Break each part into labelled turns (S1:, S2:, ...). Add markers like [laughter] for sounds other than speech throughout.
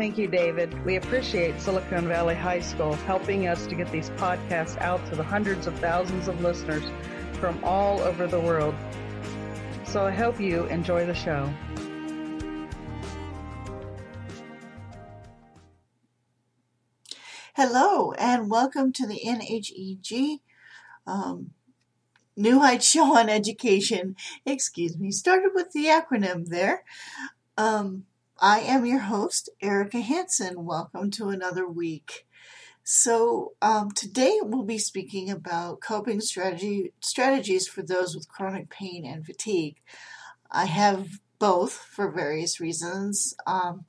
S1: Thank you, David. We appreciate Silicon Valley High School helping us to get these podcasts out to the hundreds of thousands of listeners from all over the world. So I hope you enjoy the show.
S2: Hello, and welcome to the NHEG um, New Heights Show on Education. Excuse me, started with the acronym there. Um, I am your host, Erika Hanson. Welcome to another week. So, um, today we'll be speaking about coping strategy, strategies for those with chronic pain and fatigue. I have both for various reasons. Um,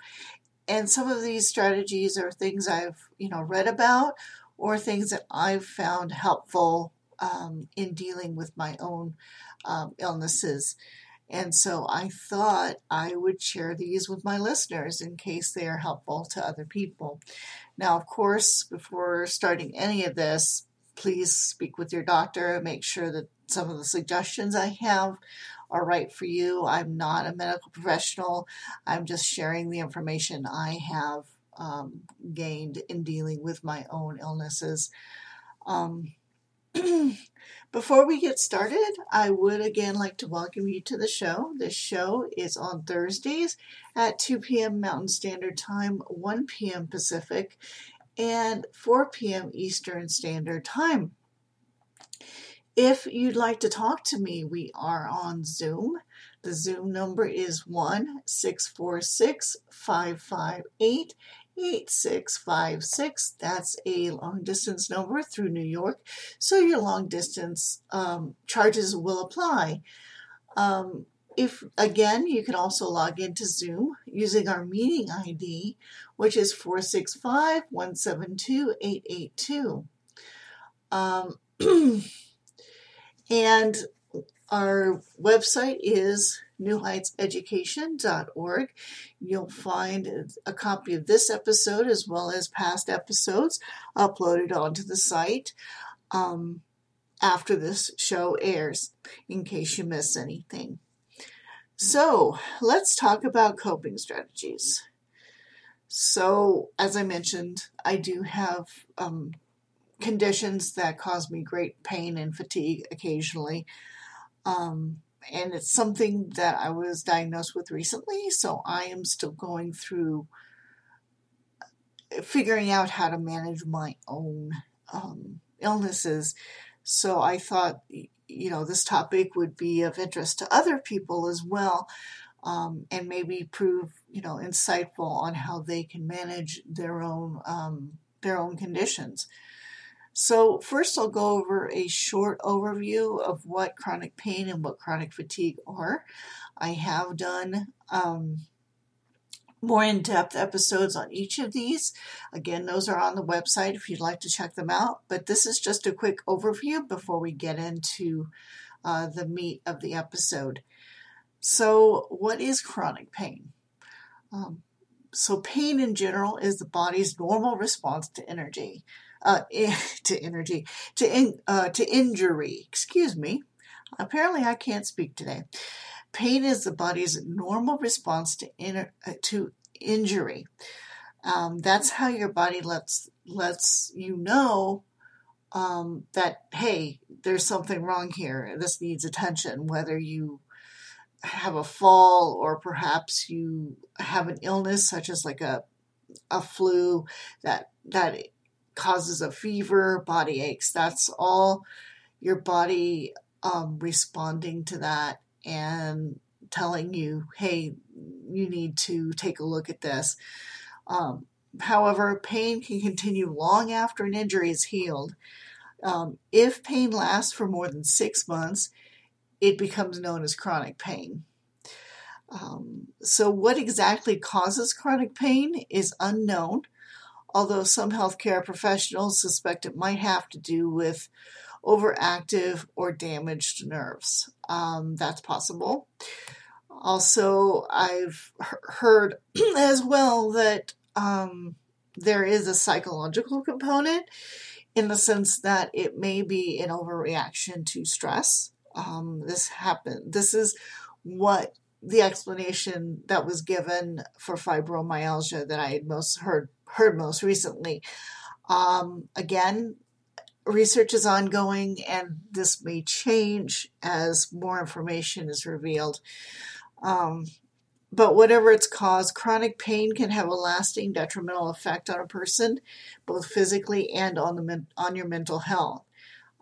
S2: and some of these strategies are things I've, you know, read about or things that I've found helpful um, in dealing with my own um, illnesses. And so I thought I would share these with my listeners in case they are helpful to other people. Now, of course, before starting any of this, please speak with your doctor, make sure that some of the suggestions I have are right for you. I'm not a medical professional, I'm just sharing the information I have um, gained in dealing with my own illnesses. Um, [clears throat] Before we get started, I would again like to welcome you to the show. This show is on Thursdays at 2 p.m. Mountain Standard Time, 1 p.m. Pacific, and 4 p.m. Eastern Standard Time. If you'd like to talk to me, we are on Zoom. The Zoom number is 1 646 558 8656. That's a long distance number through New York. So your long distance um, charges will apply. Um, if again, you can also log into Zoom using our meeting ID, which is 465 172 882. Um, [clears throat] and our website is newheightseducation.org. You'll find a copy of this episode as well as past episodes uploaded onto the site um, after this show airs, in case you miss anything. So, let's talk about coping strategies. So, as I mentioned, I do have um, conditions that cause me great pain and fatigue occasionally. Um, and it's something that I was diagnosed with recently, so I am still going through figuring out how to manage my own um, illnesses. So I thought, you know, this topic would be of interest to other people as well, um, and maybe prove, you know, insightful on how they can manage their own um, their own conditions. So, first, I'll go over a short overview of what chronic pain and what chronic fatigue are. I have done um, more in depth episodes on each of these. Again, those are on the website if you'd like to check them out. But this is just a quick overview before we get into uh, the meat of the episode. So, what is chronic pain? Um, so, pain in general is the body's normal response to energy uh, [laughs] to energy, to in, uh, to injury. Excuse me. Apparently, I can't speak today. Pain is the body's normal response to uh, to injury. Um, that's how your body lets lets you know um, that hey, there's something wrong here. This needs attention. Whether you have a fall or perhaps you have an illness such as like a a flu that that causes a fever, body aches. That's all your body um, responding to that and telling you, hey, you need to take a look at this. Um, however, pain can continue long after an injury is healed. Um, if pain lasts for more than six months, it becomes known as chronic pain. Um, so, what exactly causes chronic pain is unknown, although some healthcare professionals suspect it might have to do with overactive or damaged nerves. Um, that's possible. Also, I've heard [clears throat] as well that um, there is a psychological component in the sense that it may be an overreaction to stress. Um, this happened. This is what the explanation that was given for fibromyalgia that I had most heard heard most recently. Um, again, research is ongoing, and this may change as more information is revealed. Um, but whatever its cause, chronic pain can have a lasting detrimental effect on a person, both physically and on the on your mental health.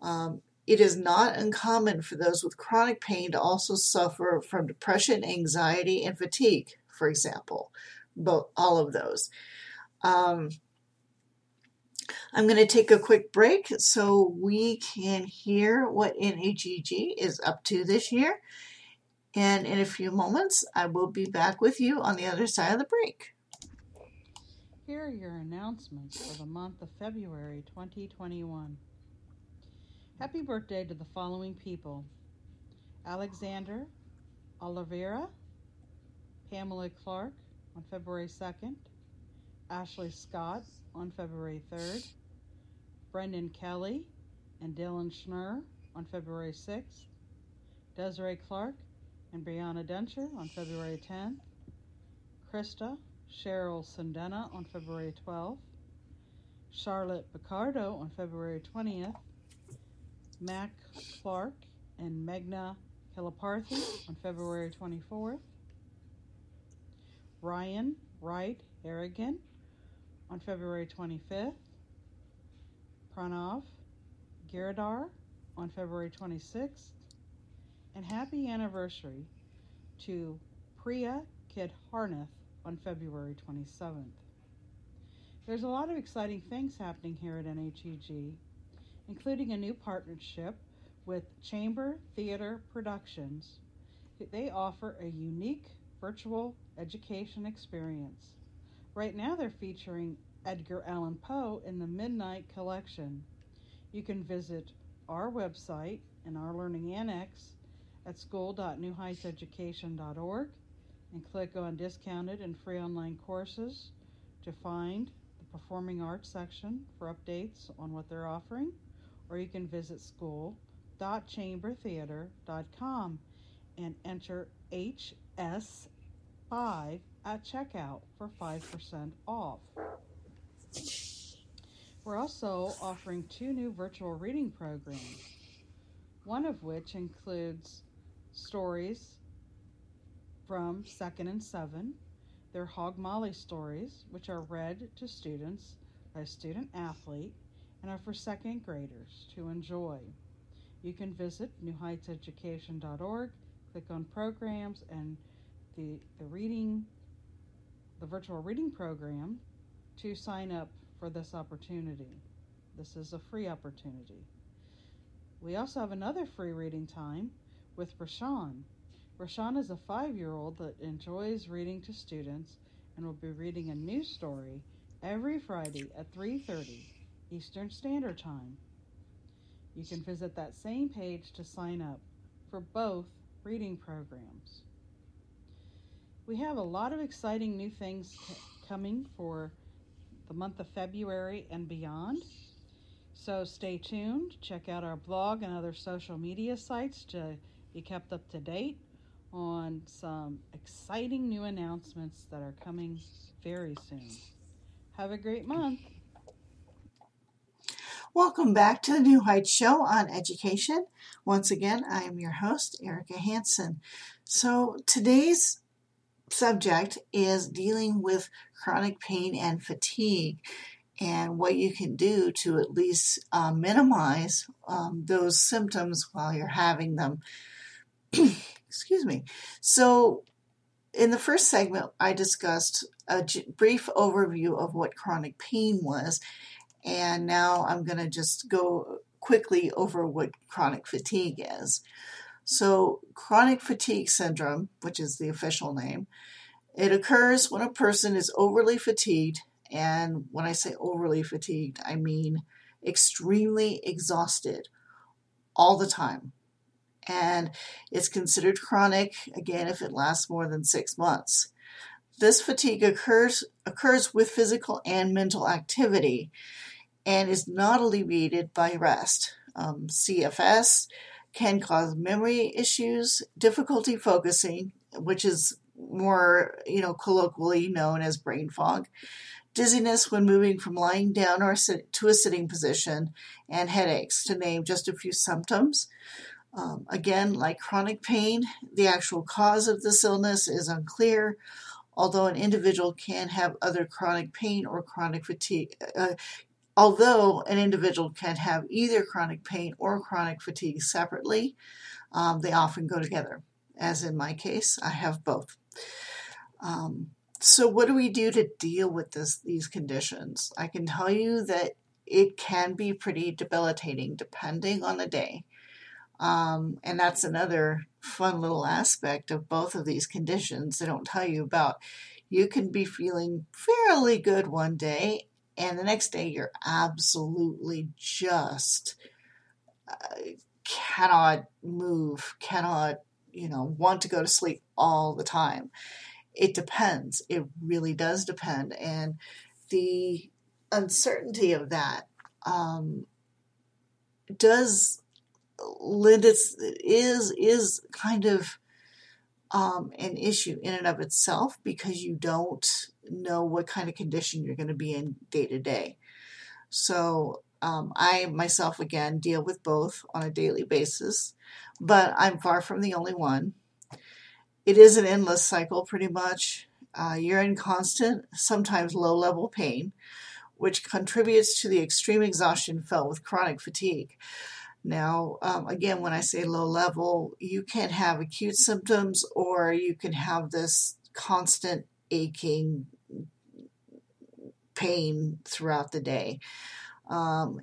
S2: Um, it is not uncommon for those with chronic pain to also suffer from depression, anxiety, and fatigue, for example. But all of those. Um, I'm going to take a quick break so we can hear what NHEG is up to this year. And in a few moments, I will be back with you on the other side of the break.
S3: Here are your announcements for the month of February 2021. Happy birthday to the following people Alexander Oliveira, Pamela Clark on February 2nd, Ashley Scott on February 3rd, Brendan Kelly and Dylan Schnur on February 6th, Desiree Clark and Brianna Dencher on February 10th, Krista Cheryl Sundena on February 12th, Charlotte Picardo on February 20th, Mac Clark and Megna Kalaparthy on February 24th, Ryan Wright Harrigan on February 25th, Pranav Giridhar on February 26th, and happy anniversary to Priya Kidharnath on February 27th. There's a lot of exciting things happening here at NHEG, including a new partnership with Chamber Theater Productions. They offer a unique virtual education experience. Right now, they're featuring Edgar Allan Poe in the Midnight Collection. You can visit our website and our Learning Annex at school.newheightseducation.org and click on Discounted and Free Online Courses to find the Performing Arts section for updates on what they're offering, or you can visit school.chambertheater.com and enter HS5 at checkout for 5% off. We're also offering two new virtual reading programs, one of which includes stories from second and seven. They're Hog Molly stories, which are read to students by a student athlete and are for second graders to enjoy. You can visit newheightseducation.org, click on programs and the, the reading, the virtual reading program to sign up for this opportunity. This is a free opportunity. We also have another free reading time with Rashawn. Rashawn is a five year old that enjoys reading to students and will be reading a new story every Friday at 3:30 Eastern Standard Time. You can visit that same page to sign up for both reading programs. We have a lot of exciting new things coming for the month of February and beyond. So stay tuned, check out our blog and other social media sites to be kept up to date on some exciting new announcements that are coming very soon. Have a great month.
S2: Welcome back to the New Heights Show on Education. Once again, I am your host, Erika Hanson. So today's subject is dealing with chronic pain and fatigue and what you can do to at least uh, minimize um, those symptoms while you're having them. [clears throat] Excuse me. So, in the first segment, I discussed a brief overview of what chronic pain was, and now I'm going to just go quickly over what chronic fatigue is. So, chronic fatigue syndrome, which is the official name, it occurs when a person is overly fatigued and when I say overly fatigued, I mean extremely exhausted all the time. And it's considered chronic, again, if it lasts more than six months. This fatigue occurs, occurs with physical and mental activity and is not alleviated by rest. Um, CFS can cause memory issues, difficulty focusing, which is more, you know, colloquially known as brain fog, dizziness when moving from lying down or sit, to a sitting position, and headaches, to name just a few symptoms. Um, again, like chronic pain, the actual cause of this illness is unclear, although an individual can have other chronic pain or chronic fatigue. Uh, although an individual can have either chronic pain or chronic fatigue separately, um, they often go together. As in my case, I have both. Um, so, what do we do to deal with this, these conditions? I can tell you that it can be pretty debilitating depending on the day. Um, and that's another fun little aspect of both of these conditions they don't tell you about. You can be feeling fairly good one day, and the next day you're absolutely just uh, cannot move, cannot, you know, want to go to sleep all the time it depends. It really does depend. And the uncertainty of that um, does lend its is is kind of um, an issue in and of itself because you don't know what kind of condition you're going to be in day to day. So um, I myself again deal with both on a daily basis, but I'm far from the only one it is an endless cycle pretty much. Uh, you're in constant, sometimes low level pain, which contributes to the extreme exhaustion felt with chronic fatigue. Now, um, again, when I say low level, you can have acute symptoms or you can have this constant aching pain throughout the day. Um,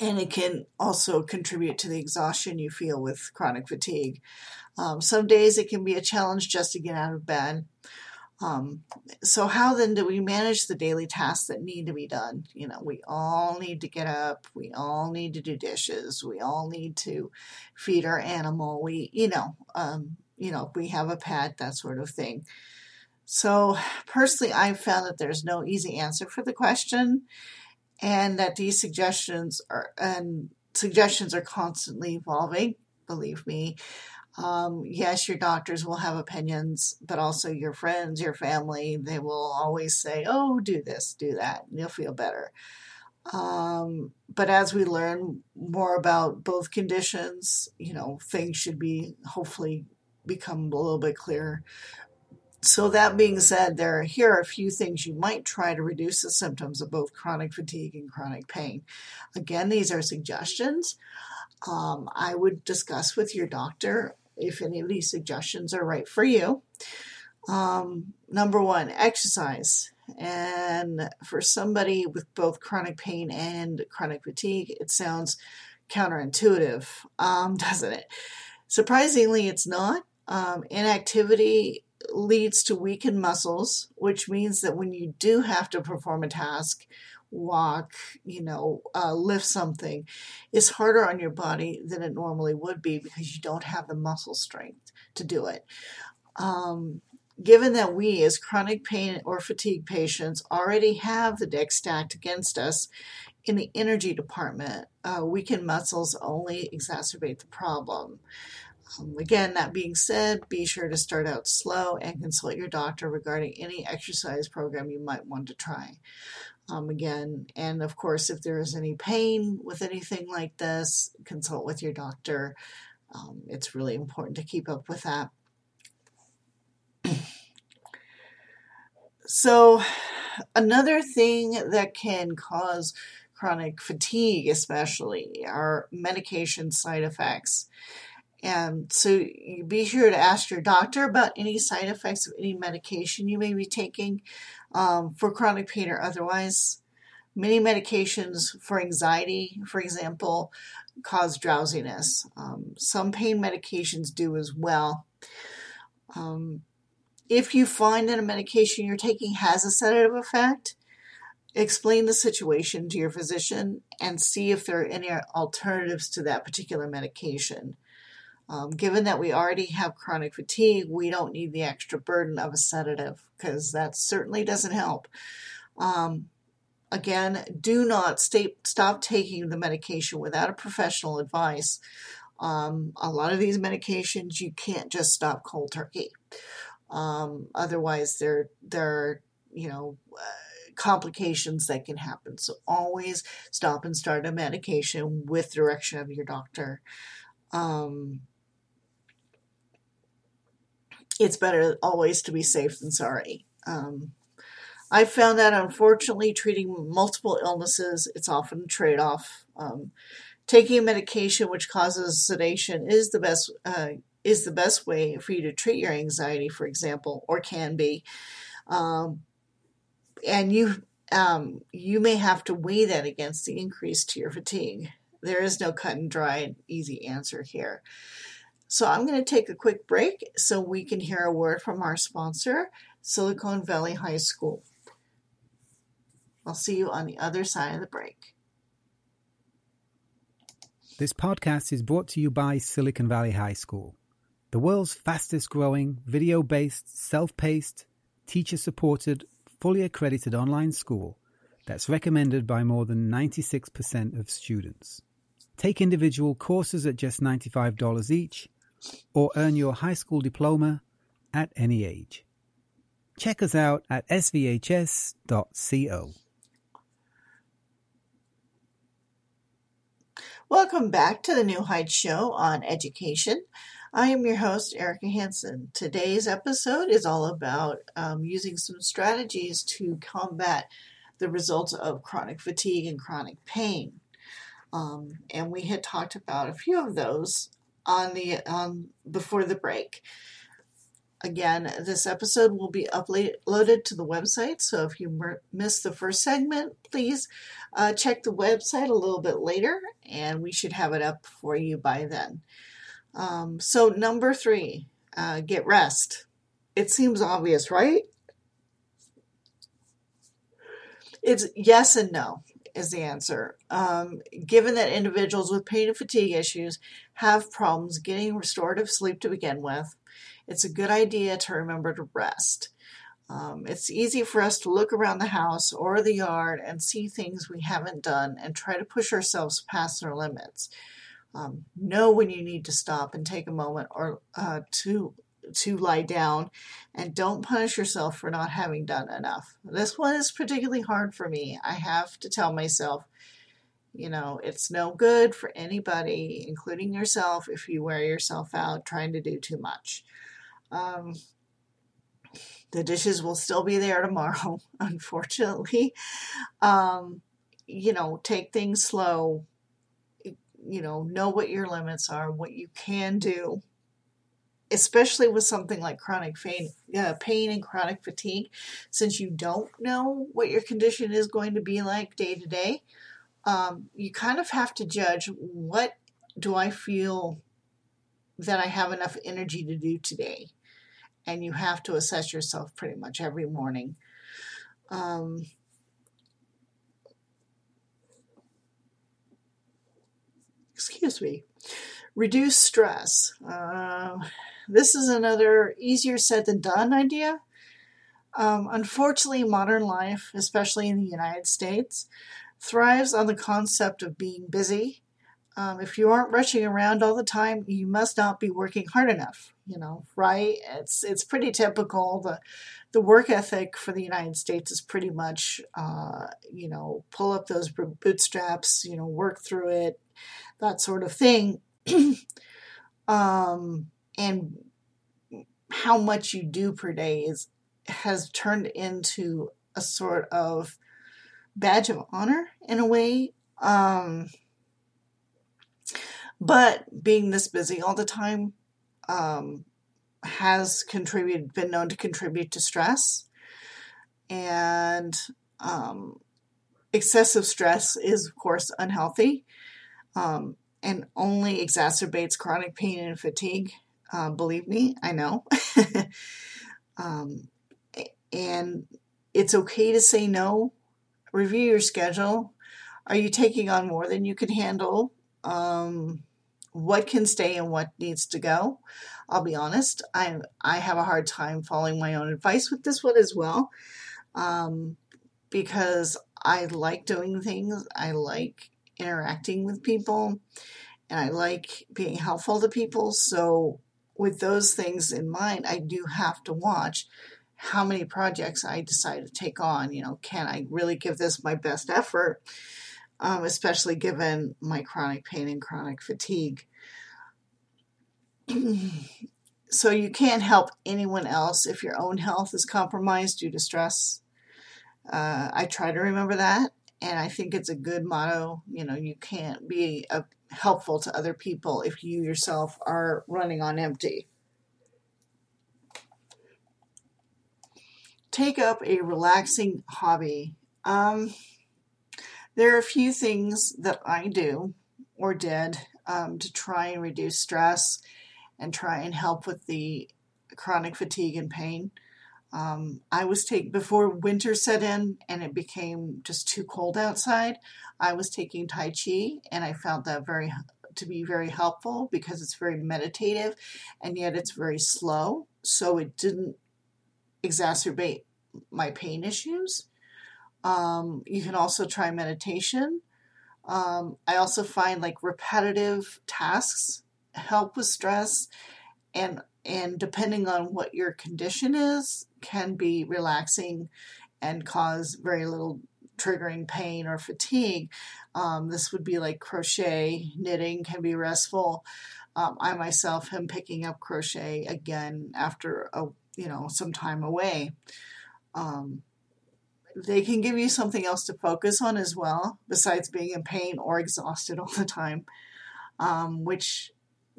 S2: and it can also contribute to the exhaustion you feel with chronic fatigue. Um, some days it can be a challenge just to get out of bed. Um, so, how then do we manage the daily tasks that need to be done? You know, we all need to get up, we all need to do dishes, we all need to feed our animal. We, you know, um, you know, we have a pet, that sort of thing. So, personally, I've found that there's no easy answer for the question and that these suggestions are and suggestions are constantly evolving. Believe me. Um, yes, your doctors will have opinions, but also your friends, your family, they will always say, "Oh, do this, do that, and you'll feel better." Um, but as we learn more about both conditions, you know, things should be hopefully become a little bit clearer. So, that being said, there here are a few things you might try to reduce the symptoms of both chronic fatigue and chronic pain. Again, these are suggestions. Um, I would discuss with your doctor if any of these suggestions are right for you. Um, number one, exercise. And for somebody with both chronic pain and chronic fatigue, it sounds counterintuitive, um, [laughs] doesn't it? Surprisingly, it's not. Um, inactivity leads to weakened muscles, which means that when you do have to perform a task, walk, you know, uh, lift something, it's harder on your body than it normally would be because you don't have the muscle strength to do it. Um, given that we, as chronic pain or fatigue patients, already have the deck stacked against us in the energy department, uh, weakened muscles only exacerbate the problem. Um, again, that being said, be sure to start out slow and consult your doctor regarding any exercise program you might want to try. Um, again, and of course, if there is any pain with anything like this, consult with your doctor. Um, it's really important to keep up with that. so, another thing that can cause chronic fatigue, especially, are medication side effects. And so be sure to ask your doctor about any side effects of any medication you may be taking um, for chronic pain or otherwise. Many medications for anxiety, for example, cause drowsiness. Um, some pain medications do as well. Um, if you find that a medication you're taking has a sedative effect, explain the situation to your physician and see if there are any alternatives to that particular medication. Um, given that we already have chronic fatigue, we don't need the extra burden of a sedative because that certainly doesn't help. Um, again, do not stay, stop taking the medication without a professional advice. Um, a lot of these medications you can't just stop cold turkey. Um, otherwise, there there are you know uh, complications that can happen. So always stop and start a medication with direction of your doctor. Um, it's better always to be safe than sorry. Um, I found that unfortunately, treating multiple illnesses, it's often a trade off. Um, taking a medication which causes sedation is the best uh, is the best way for you to treat your anxiety, for example, or can be. Um, and you um, you may have to weigh that against the increase to your fatigue. There is no cut and dried easy answer here. So I'm going to take a quick break so we can hear a word from our sponsor, Silicon Valley High School. I'll see you on the other side of the break.
S4: This podcast is brought to you by Silicon Valley High School, the world's fastest growing, video based, self paced, teacher supported, fully accredited online school that's recommended by more than 96% of students. Take individual courses at just $95 each or earn your high school diploma at any age. Check us out at svhs.co.
S2: Welcome back to the New Heights Show on education. I am your host, Erika Hanson. Today's episode is all about um, using some strategies to combat the results of chronic fatigue and chronic pain. Um, and we had talked about a few of those on the um, before the break. Again, this episode will be uploaded to the website, so if you missed the first segment, please uh, check the website a little bit later, and we should have it up for you by then. Um, so, number three, uh, get rest. It seems obvious, right? It's yes and no is the answer. Um, given that individuals with pain and fatigue issues have problems getting restorative sleep to begin with, it's a good idea to remember to rest. Um, it's easy for us to look around the house or the yard and see things we haven't done and try to push ourselves past our limits. Um, know when you need to stop and take a moment or uh, to to lie down and don't punish yourself for not having done enough. This one is particularly hard for me. I have to tell myself, you know, it's no good for anybody, including yourself, if you wear yourself out trying to do too much. Um, the dishes will still be there tomorrow, [laughs] unfortunately. Um, you know, take things slow. You know, know what your limits are, what you can do especially with something like chronic pain, uh, pain and chronic fatigue, since you don't know what your condition is going to be like day to day, um, you kind of have to judge what do I feel that I have enough energy to do today, and you have to assess yourself pretty much every morning. Um, excuse me. Reduce stress. Uh, this is another easier said than done idea. Um, unfortunately, modern life, especially in the United States, thrives on the concept of being busy, Um, if you aren't rushing around all the time, you must not be working hard enough. You know, right? It's it's pretty typical. The the work ethic for the United States is pretty much, uh, you know, pull up those bootstraps, you know, work through it, that sort of thing. [clears throat] um, and how much you do per day is has turned into a sort of badge of honor in a way. Um, but being this busy all the time um, has contributed, been known to contribute to stress. And um, excessive stress is, of course, unhealthy um, and only exacerbates chronic pain and fatigue. Uh, believe me, I know. [laughs] um, and it's okay to say no. Review your schedule. Are you taking on more than you can handle? Um, what can stay and what needs to go? I'll be honest, I I have a hard time following my own advice with this one as well, um, because I like doing things. I like interacting with people, and I like being helpful to people. So with those things in mind, I do have to watch how many projects I decide to take on. You know, can I really give this my best effort? Um, especially given my chronic pain and chronic fatigue. [clears throat] so you can't help anyone else if your own health is compromised due to stress. Uh, I try to remember that, and I think it's a good motto. You know, you can't be a, uh, helpful to other people if you yourself are running on empty. Take up a relaxing hobby. Um, there are a few things that I do or did um, to try and reduce stress and try and help with the chronic fatigue and pain. Um, I was taking before winter set in and it became just too cold outside. I was taking Tai Chi and I found that very to be very helpful because it's very meditative and yet it's very slow, so it didn't exacerbate my pain issues. Um, you can also try meditation. Um, I also find like repetitive tasks help with stress and and depending on what your condition is can be relaxing and cause very little triggering pain or fatigue um, this would be like crochet knitting can be restful um, i myself am picking up crochet again after a you know some time away um, they can give you something else to focus on as well besides being in pain or exhausted [laughs] all the time um, which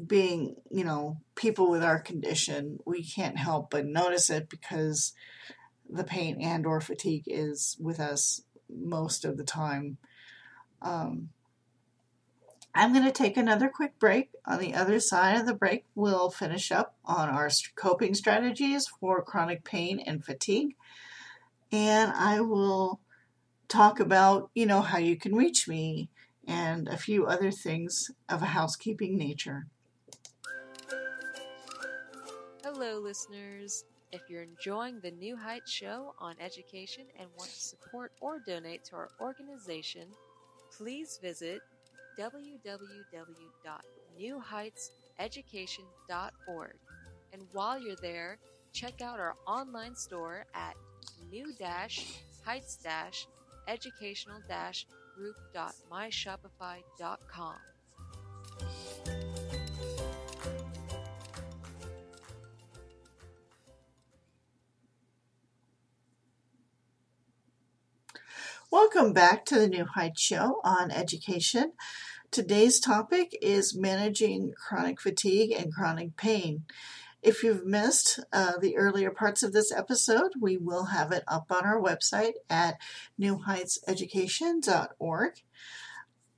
S2: being, you know, people with our condition, we can't help but notice it because the pain and or fatigue is with us most of the time. Um, I'm going to take another quick break. On the other side of the break, we'll finish up on our coping strategies for chronic pain and fatigue. And I will talk about, you know, how you can reach me and a few other things of a housekeeping nature.
S5: Hello, listeners. If you're enjoying the New Heights show on education and want to support or donate to our organization, please visit www.newheightseducation.org. And while you're there, check out our online store at new-heights-educational-group.myshopify.com.
S2: Welcome back to the New Heights Show on education. Today's topic is managing chronic fatigue and chronic pain. If you've missed uh, the earlier parts of this episode, we will have it up on our website at newheightseducation.org.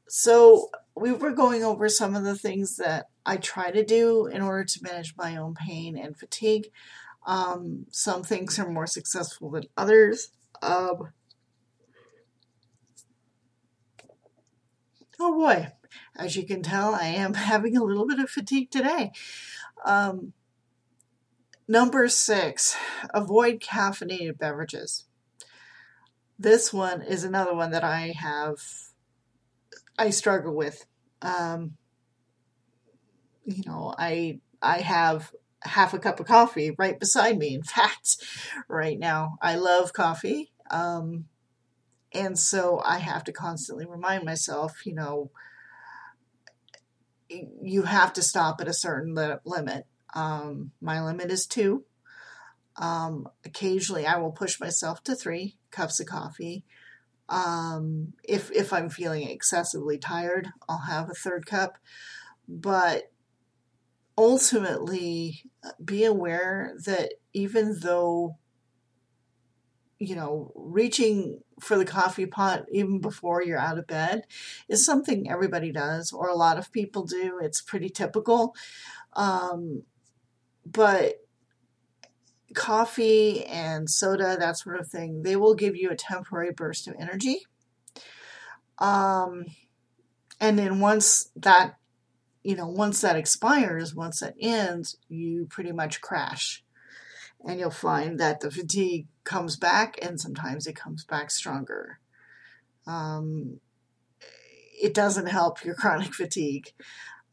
S2: So, we were going over some of the things that I try to do in order to manage my own pain and fatigue. Um, some things are more successful than others. Um, Oh boy, as you can tell, I am [laughs] having a little bit of fatigue today. Um, number six, avoid caffeinated beverages. This one is another one that I have, I struggle with Um, you know, I I have half a cup of coffee right beside me. In [laughs] fact, right now, I love coffee. Um, and so I have to constantly remind myself, you know, you have to stop at a certain li- limit. Um, my limit is two. Um, occasionally, I will push myself to three cups of coffee. Um, if if I'm feeling excessively tired, I'll have a third cup. But ultimately, be aware that even though you know reaching for the coffee pot even before you're out of bed is something everybody does or a lot of people do. It's pretty typical. Um, but coffee and soda, that sort of thing, they will give you a temporary burst of energy. Um, and then once that, you know, once that expires, once that ends, you pretty much crash. And you'll find that the fatigue comes back, and sometimes it comes back stronger. Um, it doesn't help your [laughs] chronic fatigue.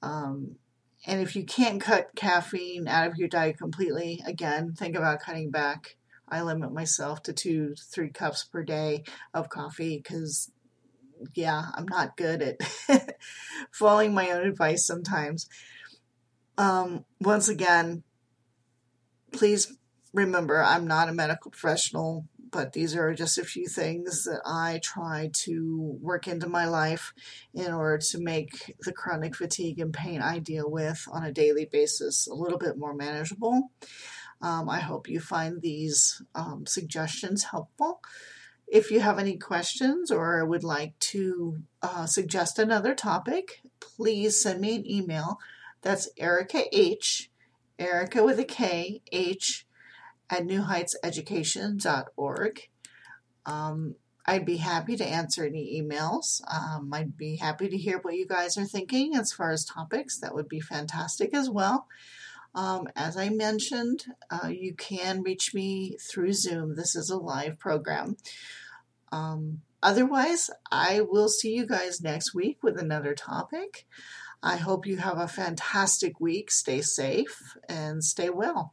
S2: Um, and if you can't cut caffeine out of your diet completely, again, think about cutting back. I limit myself to two, three cups per day of coffee because, yeah, I'm not good at [laughs] following my own advice sometimes. Um, once again, please remember I'm not a medical professional but these are just a few things that I try to work into my life in order to make the chronic fatigue and pain I deal with on a daily basis a little bit more manageable. Um, I hope you find these um, suggestions helpful. If you have any questions or would like to uh, suggest another topic, please send me an email. That's Erika H, Erika with a K, H at newheightseducation.org. Um, I'd be happy to answer any emails. Um, I'd be happy to hear what you guys are thinking as far as topics. That would be fantastic as well. Um, as I mentioned, uh, you can reach me through Zoom. This is a live program. Um, otherwise, I will see you guys next week with another topic. I hope you have a fantastic week. Stay safe and stay well.